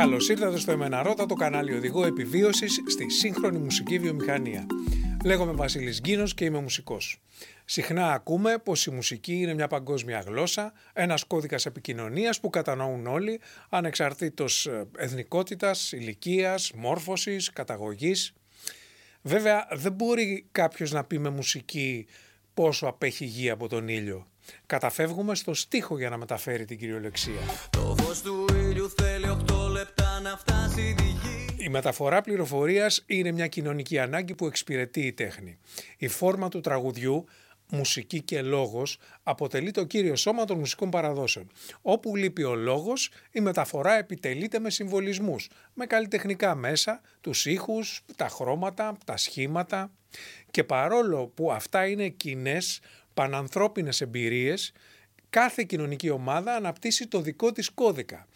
Καλώς ήρθατε στο Εμεναρότα, το κανάλι οδηγό επιβίωσης στη σύγχρονη μουσική βιομηχανία. Λέγομαι Βασίλης Γκίνος και είμαι μουσικός. Συχνά ακούμε πως η μουσική είναι μια παγκόσμια γλώσσα, ένας κώδικας επικοινωνίας που κατανοούν όλοι, ανεξαρτήτως εθνικότητας, ηλικίας, μόρφωσης, καταγωγής. Βέβαια, δεν μπορεί κάποιος να πει με μουσική πόσο απέχει η γη από τον ήλιο. Καταφεύγουμε στο στίχο για να μεταφέρει την κυριολεξία. Το φως του ήλιου θέλει 8 λεπτά να φτάσει τη γη. Η μεταφορά πληροφορίας είναι μια κοινωνική ανάγκη που εξυπηρετεί η τέχνη. Η φόρμα του τραγουδιού μουσική και λόγος αποτελεί το κύριο σώμα των μουσικών παραδόσεων. Όπου λείπει ο λόγος, η μεταφορά επιτελείται με συμβολισμούς, με καλλιτεχνικά μέσα, τους ήχους, τα χρώματα, τα σχήματα. Και παρόλο που αυτά είναι κοινές πανανθρώπινες εμπειρίες, κάθε κοινωνική ομάδα αναπτύσσει το δικό της κώδικα.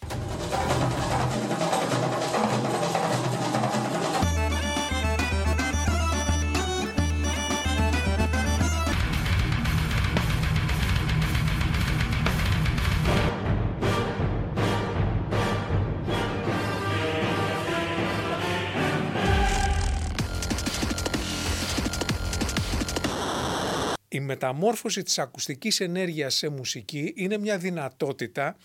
Μεταμόρφωση της ακουστικής ενέργειας σε μουσική είναι μια δυνατότητα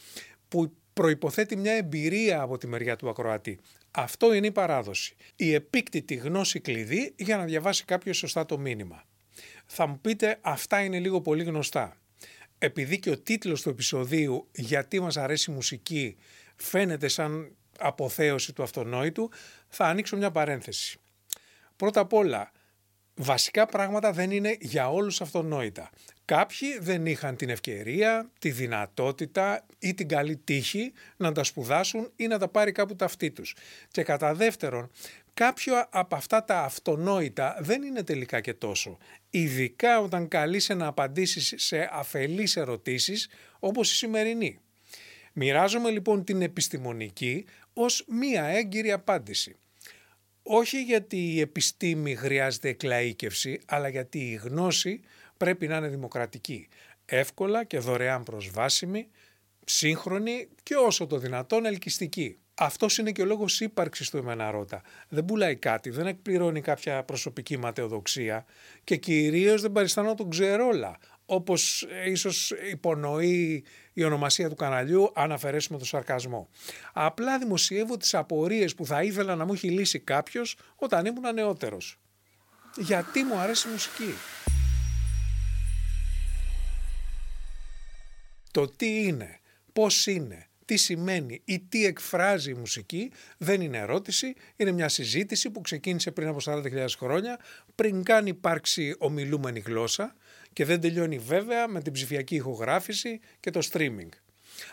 που προϋποθέτει μια εμπειρία από τη μεριά του ακροατή. Αυτό είναι η παράδοση. Η επίκτητη γνώση κλειδί για να διαβάσει κάποιος σωστά το μήνυμα. Θα μου πείτε αυτά είναι λίγο πολύ γνωστά. Επειδή και ο τίτλος του επεισοδίου «Γιατί μας αρέσει η μουσική» φαίνεται σαν αποθέωση του αυτονόητου, θα ανοίξω μια παρένθεση. Πρώτα απ' όλα, βασικά πράγματα δεν είναι για όλους αυτονόητα. Κάποιοι δεν είχαν την ευκαιρία, τη δυνατότητα ή την καλή τύχη να τα σπουδάσουν ή να τα πάρει κάπου ταυτί τους. Και κατά δεύτερον, κάποιο από αυτά τα αυτονόητα δεν είναι τελικά και τόσο. Ειδικά όταν καλείσαι να απαντήσεις σε αφελείς ερωτήσεις όπως η σημερινή. Μοιράζομαι λοιπόν την επιστημονική ως μία έγκυρη απάντηση. Όχι γιατί η επιστήμη χρειάζεται εκλαΐκευση, αλλά γιατί η γνώση πρέπει να είναι δημοκρατική, εύκολα και δωρεάν προσβάσιμη, σύγχρονη και όσο το δυνατόν ελκυστική. Αυτός είναι και ο λόγος ύπαρξης του Εμεναρότα. Δεν πουλάει κάτι, δεν εκπληρώνει κάποια προσωπική ματαιοδοξία και κυρίως δεν παριστάνω τον ξερόλα, όπως ίσως υπονοεί η ονομασία του καναλιού αν αφαιρέσουμε το σαρκασμό. Απλά δημοσιεύω τις απορίες που θα ήθελα να μου έχει λύσει κάποιος όταν ήμουν νεότερος. Γιατί μου αρέσει η μουσική. Το τι είναι, πώς είναι, τι σημαίνει ή τι εκφράζει η μουσική δεν είναι ερώτηση, είναι μια συζήτηση που ξεκίνησε πριν από 40.000 χρόνια, πριν καν υπάρξει ομιλούμενη γλώσσα και δεν τελειώνει βέβαια με την ψηφιακή ηχογράφηση και το streaming.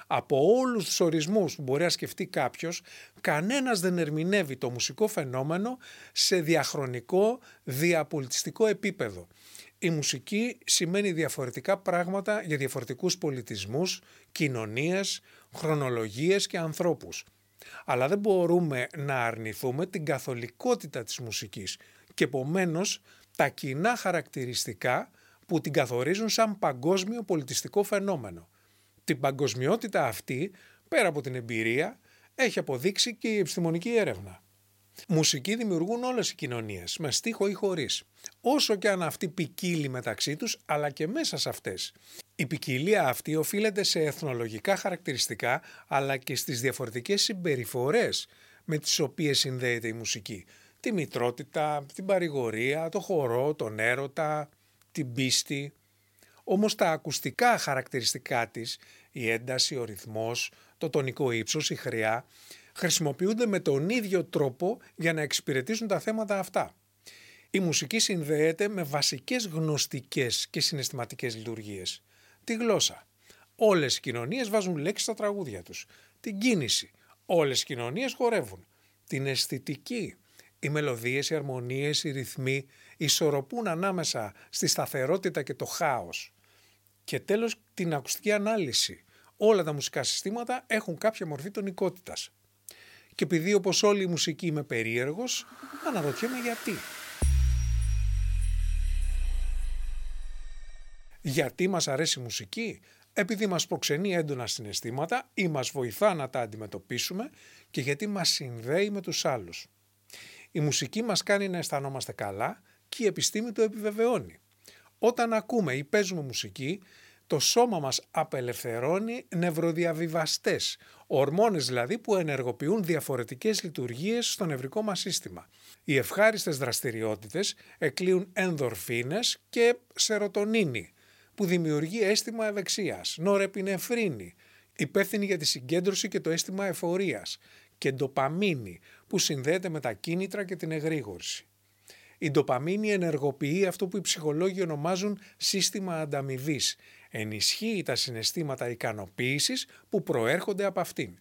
Από όλους τους ορισμούς που μπορεί να σκεφτεί κάποιος, κανένας δεν ερμηνεύει το μουσικό φαινόμενο σε διαχρονικό, διαπολιτιστικό επίπεδο. Η μουσική σημαίνει διαφορετικά πράγματα για διαφορετικούς πολιτισμούς, κοινωνίες, χρονολογίες και ανθρώπους. Αλλά δεν μπορούμε να αρνηθούμε την καθολικότητα της μουσικής και επομένως τα κοινά χαρακτηριστικά που την καθορίζουν σαν παγκόσμιο πολιτιστικό φαινόμενο. Την παγκοσμιότητα αυτή, πέρα από την εμπειρία, έχει αποδείξει και η επιστημονική έρευνα. Μουσική δημιουργούν όλες οι κοινωνίες, με στίχο ή χωρίς. Όσο και αν αυτή ποικίλει μεταξύ τους, αλλά και μέσα σε αυτές. Η ποικιλία αυτή οφείλεται σε εθνολογικά χαρακτηριστικά, αλλά και στις διαφορετικές συμπεριφορές με τις οποίες συνδέεται η μουσική. Τη μητρότητα, την παρηγορία, το χορό, τον έρωτα, την πίστη. Όμως τα ακουστικά χαρακτηριστικά της, η ένταση, ο ρυθμός, το τονικό ύψος, η χρειά, χρησιμοποιούνται με τον ίδιο τρόπο για να εξυπηρετήσουν τα θέματα αυτά. Η μουσική συνδέεται με βασικές γνωστικές και συναισθηματικές λειτουργίες. Τη γλώσσα. Όλες οι κοινωνίες βάζουν λέξεις στα τραγούδια τους. Την κίνηση. Όλες οι κοινωνίες χορεύουν. Την αισθητική. Οι μελωδίες, οι αρμονίες, οι ρυθμοί ισορροπούν ανάμεσα στη σταθερότητα και το χάος. Και τέλος την ακουστική ανάλυση. Όλα τα μουσικά συστήματα έχουν κάποια μορφή τονικότητας. Και επειδή όπως όλη η μουσική είμαι περίεργος, αναρωτιέμαι γιατί. Γιατί μας αρέσει η μουσική; επειδή μας προξενεί έντονα συναισθήματα ή μας βοηθά να τα αντιμετωπίσουμε και γιατί μας συνδέει με τους άλλους. Η μουσική μας κάνει να αισθανόμαστε καλά και η επιστήμη το επιβεβαιώνει. Όταν ακούμε ή παίζουμε μουσική, το σώμα μας απελευθερώνει νευροδιαβιβαστές, ορμόνες δηλαδή που ενεργοποιούν διαφορετικές λειτουργίες στο νευρικό μας σύστημα. Οι ευχάριστες δραστηριότητες εκλείουν ενδορφίνες και σερωτονίνη, που δημιουργεί αίσθημα ευεξίας, νορεπινεφρίνη, υπεύθυνη για τη συγκέντρωση και το αίσθημα εφορίας και ντοπαμίνη που συνδέεται με τα κίνητρα και την εγρήγορση. Η ντοπαμίνη ενεργοποιεί αυτό που οι ψυχολόγοι ονομάζουν σύστημα ανταμοιβής. Ενισχύει τα συναισθήματα ικανοποίησης που προέρχονται από αυτήν.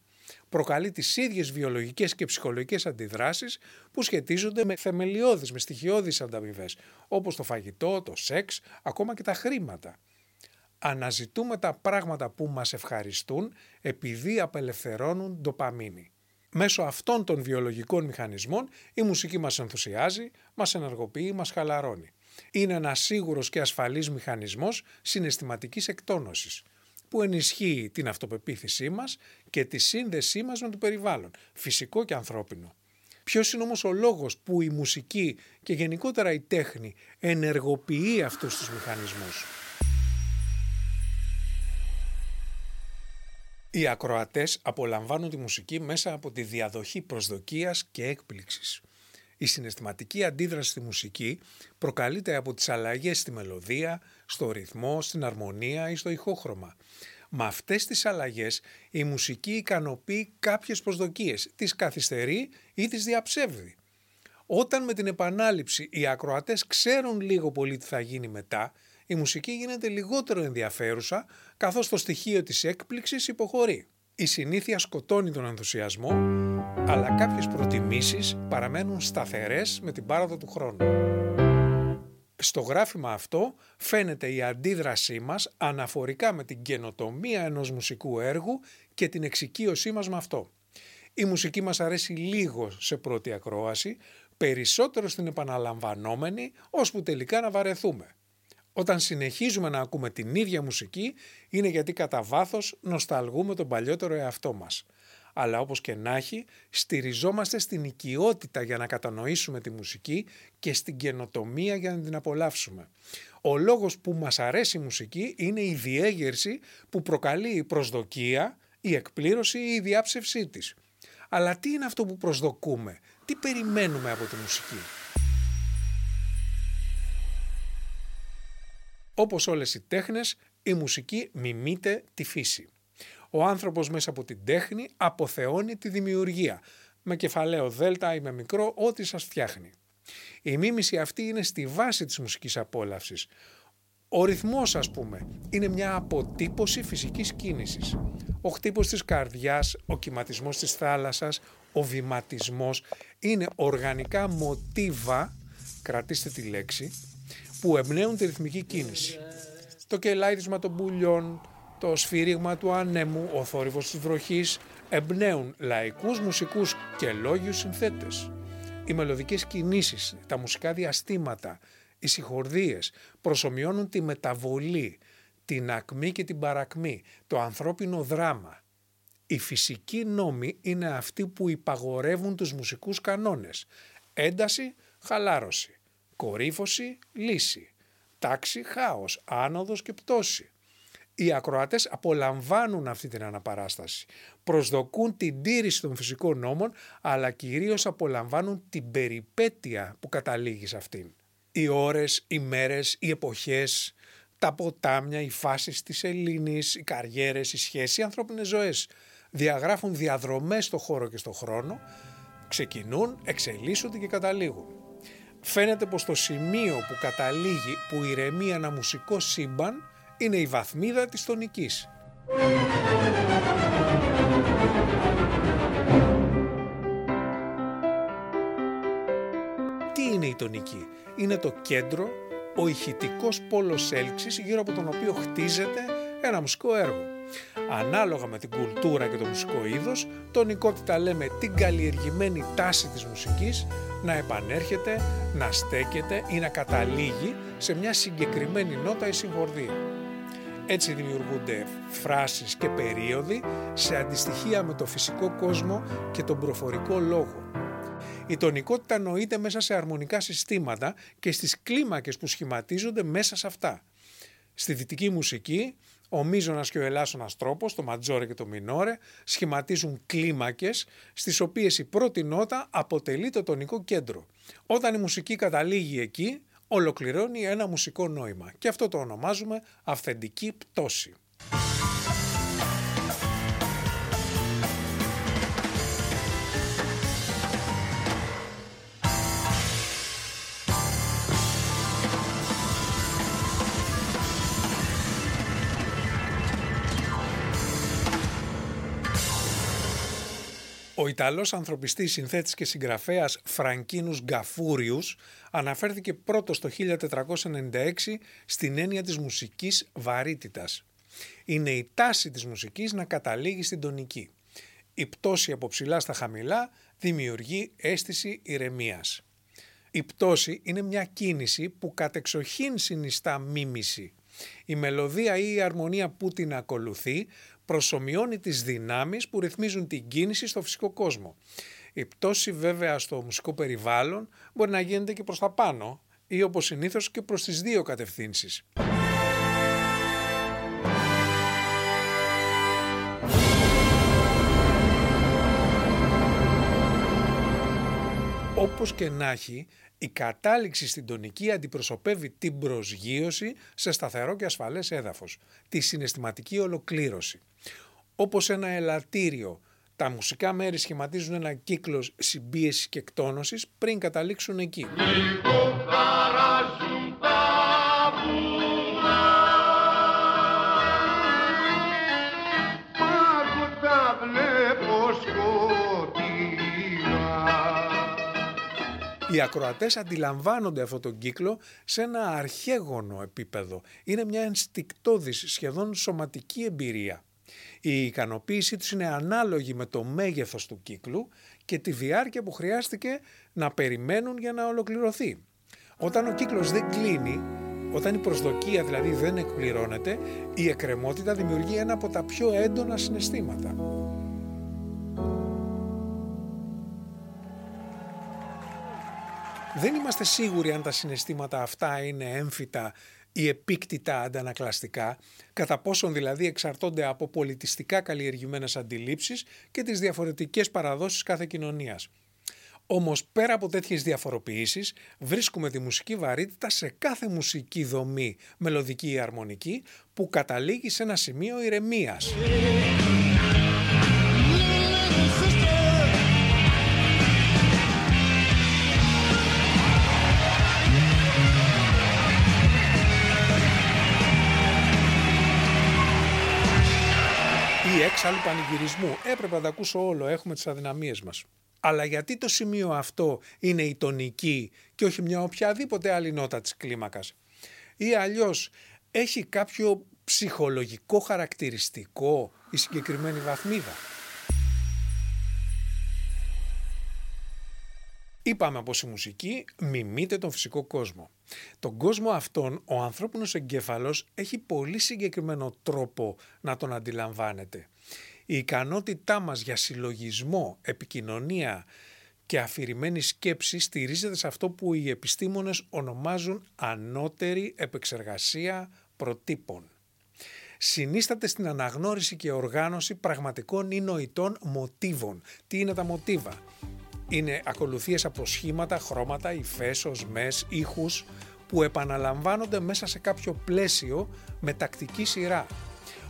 Προκαλεί τις ίδιες βιολογικές και ψυχολογικές αντιδράσεις που σχετίζονται με θεμελιώδεις, με στοιχειώδεις ανταμοιβές, όπως το φαγητό, το σεξ, ακόμα και τα χρήματα. Αναζητούμε τα πράγματα που μας ευχαριστούν επειδή απελευθερώνουν ντοπαμίνη. Μέσω αυτών των βιολογικών μηχανισμών η μουσική μας ενθουσιάζει, μας ενεργοποιεί, μας χαλαρώνει. Είναι ένα σίγουρος και ασφαλής μηχανισμός συναισθηματικής εκτόνωσης που ενισχύει την αυτοπεποίθησή μας και τη σύνδεσή μας με το περιβάλλον, φυσικό και ανθρώπινο. Ποιος είναι όμως ο λόγος που η μουσική και γενικότερα η τέχνη ενεργοποιεί αυτούς τους μηχανισμούς; Οι ακροατές απολαμβάνουν τη μουσική μέσα από τη διαδοχή προσδοκίας και έκπληξης. Η συναισθηματική αντίδραση στη μουσική προκαλείται από τις αλλαγές στη μελωδία, στο ρυθμό, στην αρμονία ή στο ηχόχρωμα. Με αυτές τις αλλαγές η μουσική ικανοποιεί κάποιες προσδοκίες, τις καθυστερεί ή τις διαψεύδει. Όταν με την επανάληψη οι ακροατές ξέρουν λίγο πολύ τι θα γίνει μετά, η μουσική γίνεται λιγότερο ενδιαφέρουσα καθώς το στοιχείο της έκπληξης υποχωρεί. Η συνήθεια σκοτώνει τον ενθουσιασμό, αλλά κάποιες προτιμήσεις παραμένουν σταθερές με την πάροδο του χρόνου. Στο γράφημα αυτό φαίνεται η αντίδρασή μας αναφορικά με την καινοτομία ενός μουσικού έργου και την εξοικείωσή μας με αυτό. Η μουσική μας αρέσει λίγο σε πρώτη ακρόαση, περισσότερο στην επαναλαμβανόμενη, ώσπου τελικά να βαρεθούμε. Όταν συνεχίζουμε να ακούμε την ίδια μουσική είναι γιατί κατά βάθος νοσταλγούμε τον παλιότερο εαυτό μας. Αλλά όπως και να έχει, στηριζόμαστε στην οικειότητα για να κατανοήσουμε τη μουσική και στην καινοτομία για να την απολαύσουμε. Ο λόγος που μας αρέσει η μουσική είναι η διέγερση που προκαλεί η προσδοκία, η εκπλήρωση ή η διάψευσή της. Αλλά τι είναι αυτό που προσδοκούμε, τι περιμένουμε από τη μουσική; Όπως όλες οι τέχνες, η μουσική μιμείται τη φύση. Ο άνθρωπος μέσα από την τέχνη αποθεώνει τη δημιουργία, με κεφαλαίο δέλτα ή με μικρό, ό,τι σας φτιάχνει. Η μίμηση αυτή είναι στη βάση της μουσικής απόλαυσης. Ο ρυθμός, ας πούμε, είναι μια αποτύπωση φυσικής κίνησης. Ο χτύπος της καρδιάς, ο κυματισμός της θάλασσας, ο βηματισμός είναι οργανικά μοτίβα, κρατήστε τη λέξη, που εμπνέουν τη ρυθμική κίνηση. Το κελάιδισμα των πουλιών, το σφύριγμα του ανέμου, ο θόρυβος της βροχής εμπνέουν λαϊκούς μουσικούς και λόγιους συνθέτες. Οι μελωδικές κινήσεις, τα μουσικά διαστήματα, οι συγχορδίες προσωμιώνουν τη μεταβολή, την ακμή και την παρακμή, το ανθρώπινο δράμα. Οι φυσικοί νόμοι είναι αυτοί που υπαγορεύουν τους μουσικούς κανόνες. Ένταση, χαλάρωση κορύφωση, λύση, τάξη, χάος, άνοδος και πτώση. Οι ακροατές απολαμβάνουν αυτή την αναπαράσταση, προσδοκούν την τήρηση των φυσικών νόμων, αλλά κυρίως απολαμβάνουν την περιπέτεια που καταλήγει σε αυτήν. Οι ώρες, οι μέρες, οι εποχές, τα ποτάμια, οι φάσεις της Ελλήνης, οι καριέρες, οι σχέσεις, οι ανθρώπινες ζωές διαγράφουν διαδρομές στο χώρο και στο χρόνο, ξεκινούν, εξελίσσονται και καταλήγουν φαίνεται πως το σημείο που καταλήγει, που ηρεμεί ένα μουσικό σύμπαν, είναι η βαθμίδα της τονικής. Τι είναι η τονική; Είναι το κέντρο, ο ηχητικός πόλος έλξης γύρω από τον οποίο χτίζεται ένα μουσικό έργο. Ανάλογα με την κουλτούρα και το μουσικό είδος, τονικότητα λέμε την καλλιεργημένη τάση της μουσικής να επανέρχεται, να στέκεται ή να καταλήγει σε μια συγκεκριμένη νότα ή συγχορδία. Έτσι δημιουργούνται φράσεις και περίοδοι σε αντιστοιχεία με το φυσικό κόσμο και τον προφορικό λόγο. Η τονικότητα νοείται μέσα σε αρμονικά συστήματα και στις κλίμακες που σχηματίζονται μέσα σε αυτά. Στη δυτική μουσική, ο μίζωνας και ο ελάσσονας τρόπος, το ματζόρε και το μινόρε, σχηματίζουν κλίμακες στις οποίες η πρώτη νότα αποτελεί το τονικό κέντρο. Όταν η μουσική καταλήγει εκεί, ολοκληρώνει ένα μουσικό νόημα και αυτό το ονομάζουμε αυθεντική πτώση. Ο Ιταλός ανθρωπιστής, συνθέτης και συγγραφέας Φραγκίνους Γκαφούριους αναφέρθηκε πρώτος το 1496 στην έννοια της μουσικής βαρύτητας. Είναι η τάση της μουσικής να καταλήγει στην τονική. Η πτώση από ψηλά στα χαμηλά δημιουργεί αίσθηση ηρεμίας. Η πτώση είναι μια κίνηση που κατεξοχήν συνιστά μίμηση. Η μελωδία ή η αρμονία που την ακολουθεί προσωμιώνει τις δυνάμεις που ρυθμίζουν την κίνηση στο φυσικό κόσμο. Η πτώση βέβαια στο μουσικό περιβάλλον μπορεί να γίνεται και προς τα πάνω ή όπως συνήθως και προς τις δύο κατευθύνσεις. Όπως και να έχει, η κατάληξη στην τονική αντιπροσωπεύει την προσγείωση σε σταθερό και ασφαλές έδαφος, τη συναισθηματική ολοκλήρωση. Όπως ένα ελαττήριο, τα μουσικά μέρη σχηματίζουν ένα κύκλο συμπίεσης και εκτόνωσης πριν καταλήξουν εκεί. Οι ακροατές αντιλαμβάνονται αυτόν τον κύκλο σε ένα αρχαίγωνο επίπεδο. Είναι μια ενστικτόδης, σχεδόν σωματική εμπειρία. Η ικανοποίησή τους είναι ανάλογη με το μέγεθος του κύκλου και τη διάρκεια που χρειάστηκε να περιμένουν για να ολοκληρωθεί. Όταν ο κύκλος δεν κλείνει, όταν η προσδοκία δηλαδή δεν εκπληρώνεται, η εκκρεμότητα δημιουργεί ένα από τα πιο έντονα συναισθήματα. Δεν είμαστε σίγουροι αν τα συναισθήματα αυτά είναι έμφυτα ή επίκτητα αντανακλαστικά, κατά πόσον δηλαδή εξαρτώνται από πολιτιστικά καλλιεργημένες αντιλήψεις και τις διαφορετικές παραδόσεις κάθε κοινωνίας. Όμως πέρα από τέτοιες διαφοροποιήσεις βρίσκουμε τη μουσική βαρύτητα σε κάθε μουσική δομή, μελωδική ή αρμονική, που καταλήγει σε ένα σημείο ηρεμίας. Ή έξαλλου πανηγυρισμού. Έπρεπε να τα ακούσω όλο, έχουμε τις αδυναμίες μας. Αλλά γιατί το σημείο αυτό είναι η τονική και όχι μια οποιαδήποτε άλλη νότα της κλίμακας; Ή αλλιώς έχει κάποιο ψυχολογικό χαρακτηριστικό η συγκεκριμένη βαθμίδα; Είπαμε πως η μουσική μιμείται τον φυσικό κόσμο. Τον κόσμο αυτόν ο ανθρώπινος εγκέφαλος έχει πολύ συγκεκριμένο τρόπο να τον αντιλαμβάνεται. Η ικανότητά μας για συλλογισμό, επικοινωνία και αφηρημένη σκέψη στηρίζεται σε αυτό που οι επιστήμονες ονομάζουν ανώτερη επεξεργασία προτύπων. Συνίσταται στην αναγνώριση και οργάνωση πραγματικών ή νοητών μοτίβων. Τι είναι τα μοτίβα; είναι ακολουθίες από σχήματα, χρώματα, υφές, οσμές, ήχους που επαναλαμβάνονται μέσα σε κάποιο πλαίσιο με τακτική σειρά.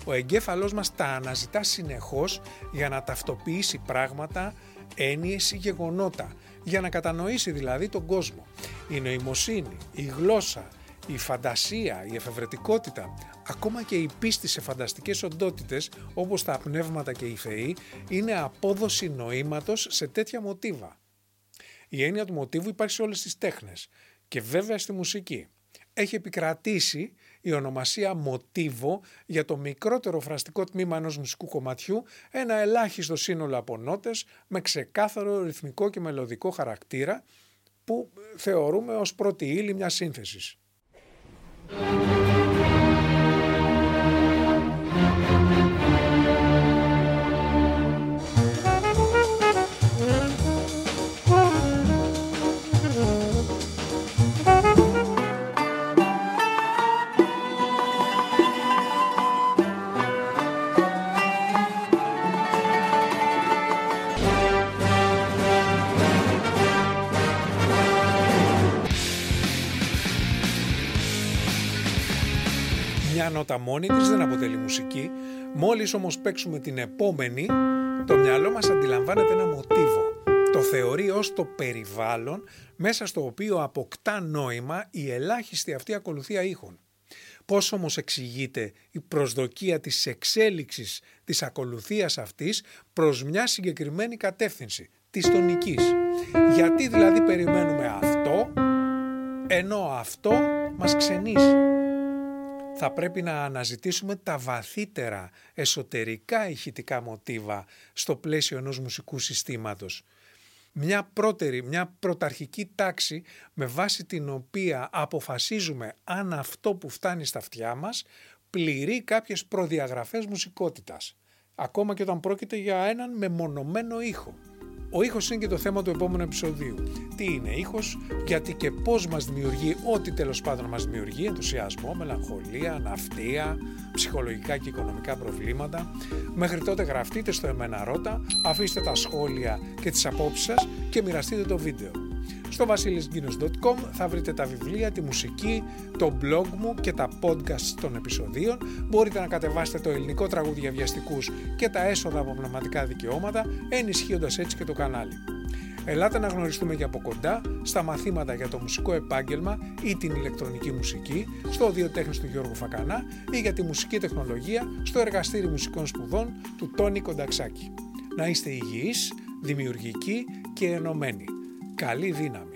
Ο εγκέφαλός μας τα αναζητά συνεχώς για να ταυτοποιήσει πράγματα, έννοιες ή γεγονότα, για να κατανοήσει δηλαδή τον κόσμο. Η νοημοσύνη, η γλώσσα, η φαντασία, η εφευρετικότητα, ακόμα και η πίστη σε φανταστικές οντότητες όπως τα πνεύματα και οι θεοί είναι απόδοση νοήματος σε τέτοια μοτίβα. Η έννοια του μοτίβου υπάρχει σε όλες τις τέχνες και βέβαια στη μουσική. Έχει επικρατήσει η ονομασία μοτίβο για το μικρότερο φραστικό τμήμα ενός μουσικού κομματιού, ένα ελάχιστο σύνολο από νότες με ξεκάθαρο ρυθμικό και μελωδικό χαρακτήρα που θεωρούμε ως πρώτη ύλη μιας σύνθεσης. Νότα μόνη της δεν αποτελεί μουσική. Μόλις όμως παίξουμε την επόμενη, το μυαλό μας αντιλαμβάνεται ένα μοτίβο. Το θεωρεί ως το περιβάλλον μέσα στο οποίο αποκτά νόημα η ελάχιστη αυτή ακολουθία ήχων. Πώς όμως εξηγείται η προσδοκία της εξέλιξης της ακολουθίας αυτής προς μια συγκεκριμένη κατεύθυνση, της τονικής; Γιατί δηλαδή περιμένουμε αυτό, ενώ αυτό μας ξενίζει; Θα πρέπει να αναζητήσουμε τα βαθύτερα εσωτερικά ηχητικά μοτίβα στο πλαίσιο ενός μουσικού συστήματος μια πρώτερη, μια πρωταρχική τάξη με βάση την οποία αποφασίζουμε αν αυτό που φτάνει στα αυτιά μας πληρεί κάποιες προδιαγραφές μουσικότητας. Ακόμα και όταν πρόκειται για έναν μεμονωμένο ήχο. Ο ήχος είναι και το θέμα του επόμενου επεισοδίου. Τι είναι ήχος, γιατί και πώς μας δημιουργεί ό,τι τέλος πάντων μας δημιουργεί, ενθουσιασμό, μελαγχολία, ναυτία, ψυχολογικά και οικονομικά προβλήματα. Μέχρι τότε γραφτείτε στο Εμένα Ρώτα, αφήστε τα σχόλια και τις απόψεις σας και μοιραστείτε το βίντεο. Στο vasilisginos.com θα βρείτε τα βιβλία, τη μουσική, το blog μου και τα podcast των επεισοδίων. Μπορείτε να κατεβάσετε το ελληνικό τραγούδι για βιαστικούς και τα έσοδα από πνευματικά δικαιώματα, ενισχύοντας έτσι και το κανάλι. Ελάτε να γνωριστούμε και από κοντά στα μαθήματα για το μουσικό επάγγελμα ή την ηλεκτρονική μουσική στο Τέχνης του Γιώργου Φακανά ή για τη μουσική τεχνολογία στο Εργαστήρι Μουσικών Σπουδών του Τόνι Κονταξάκη. Να είστε υγιείς, δημιουργικοί και ενωμένοι. Καλή δύναμη.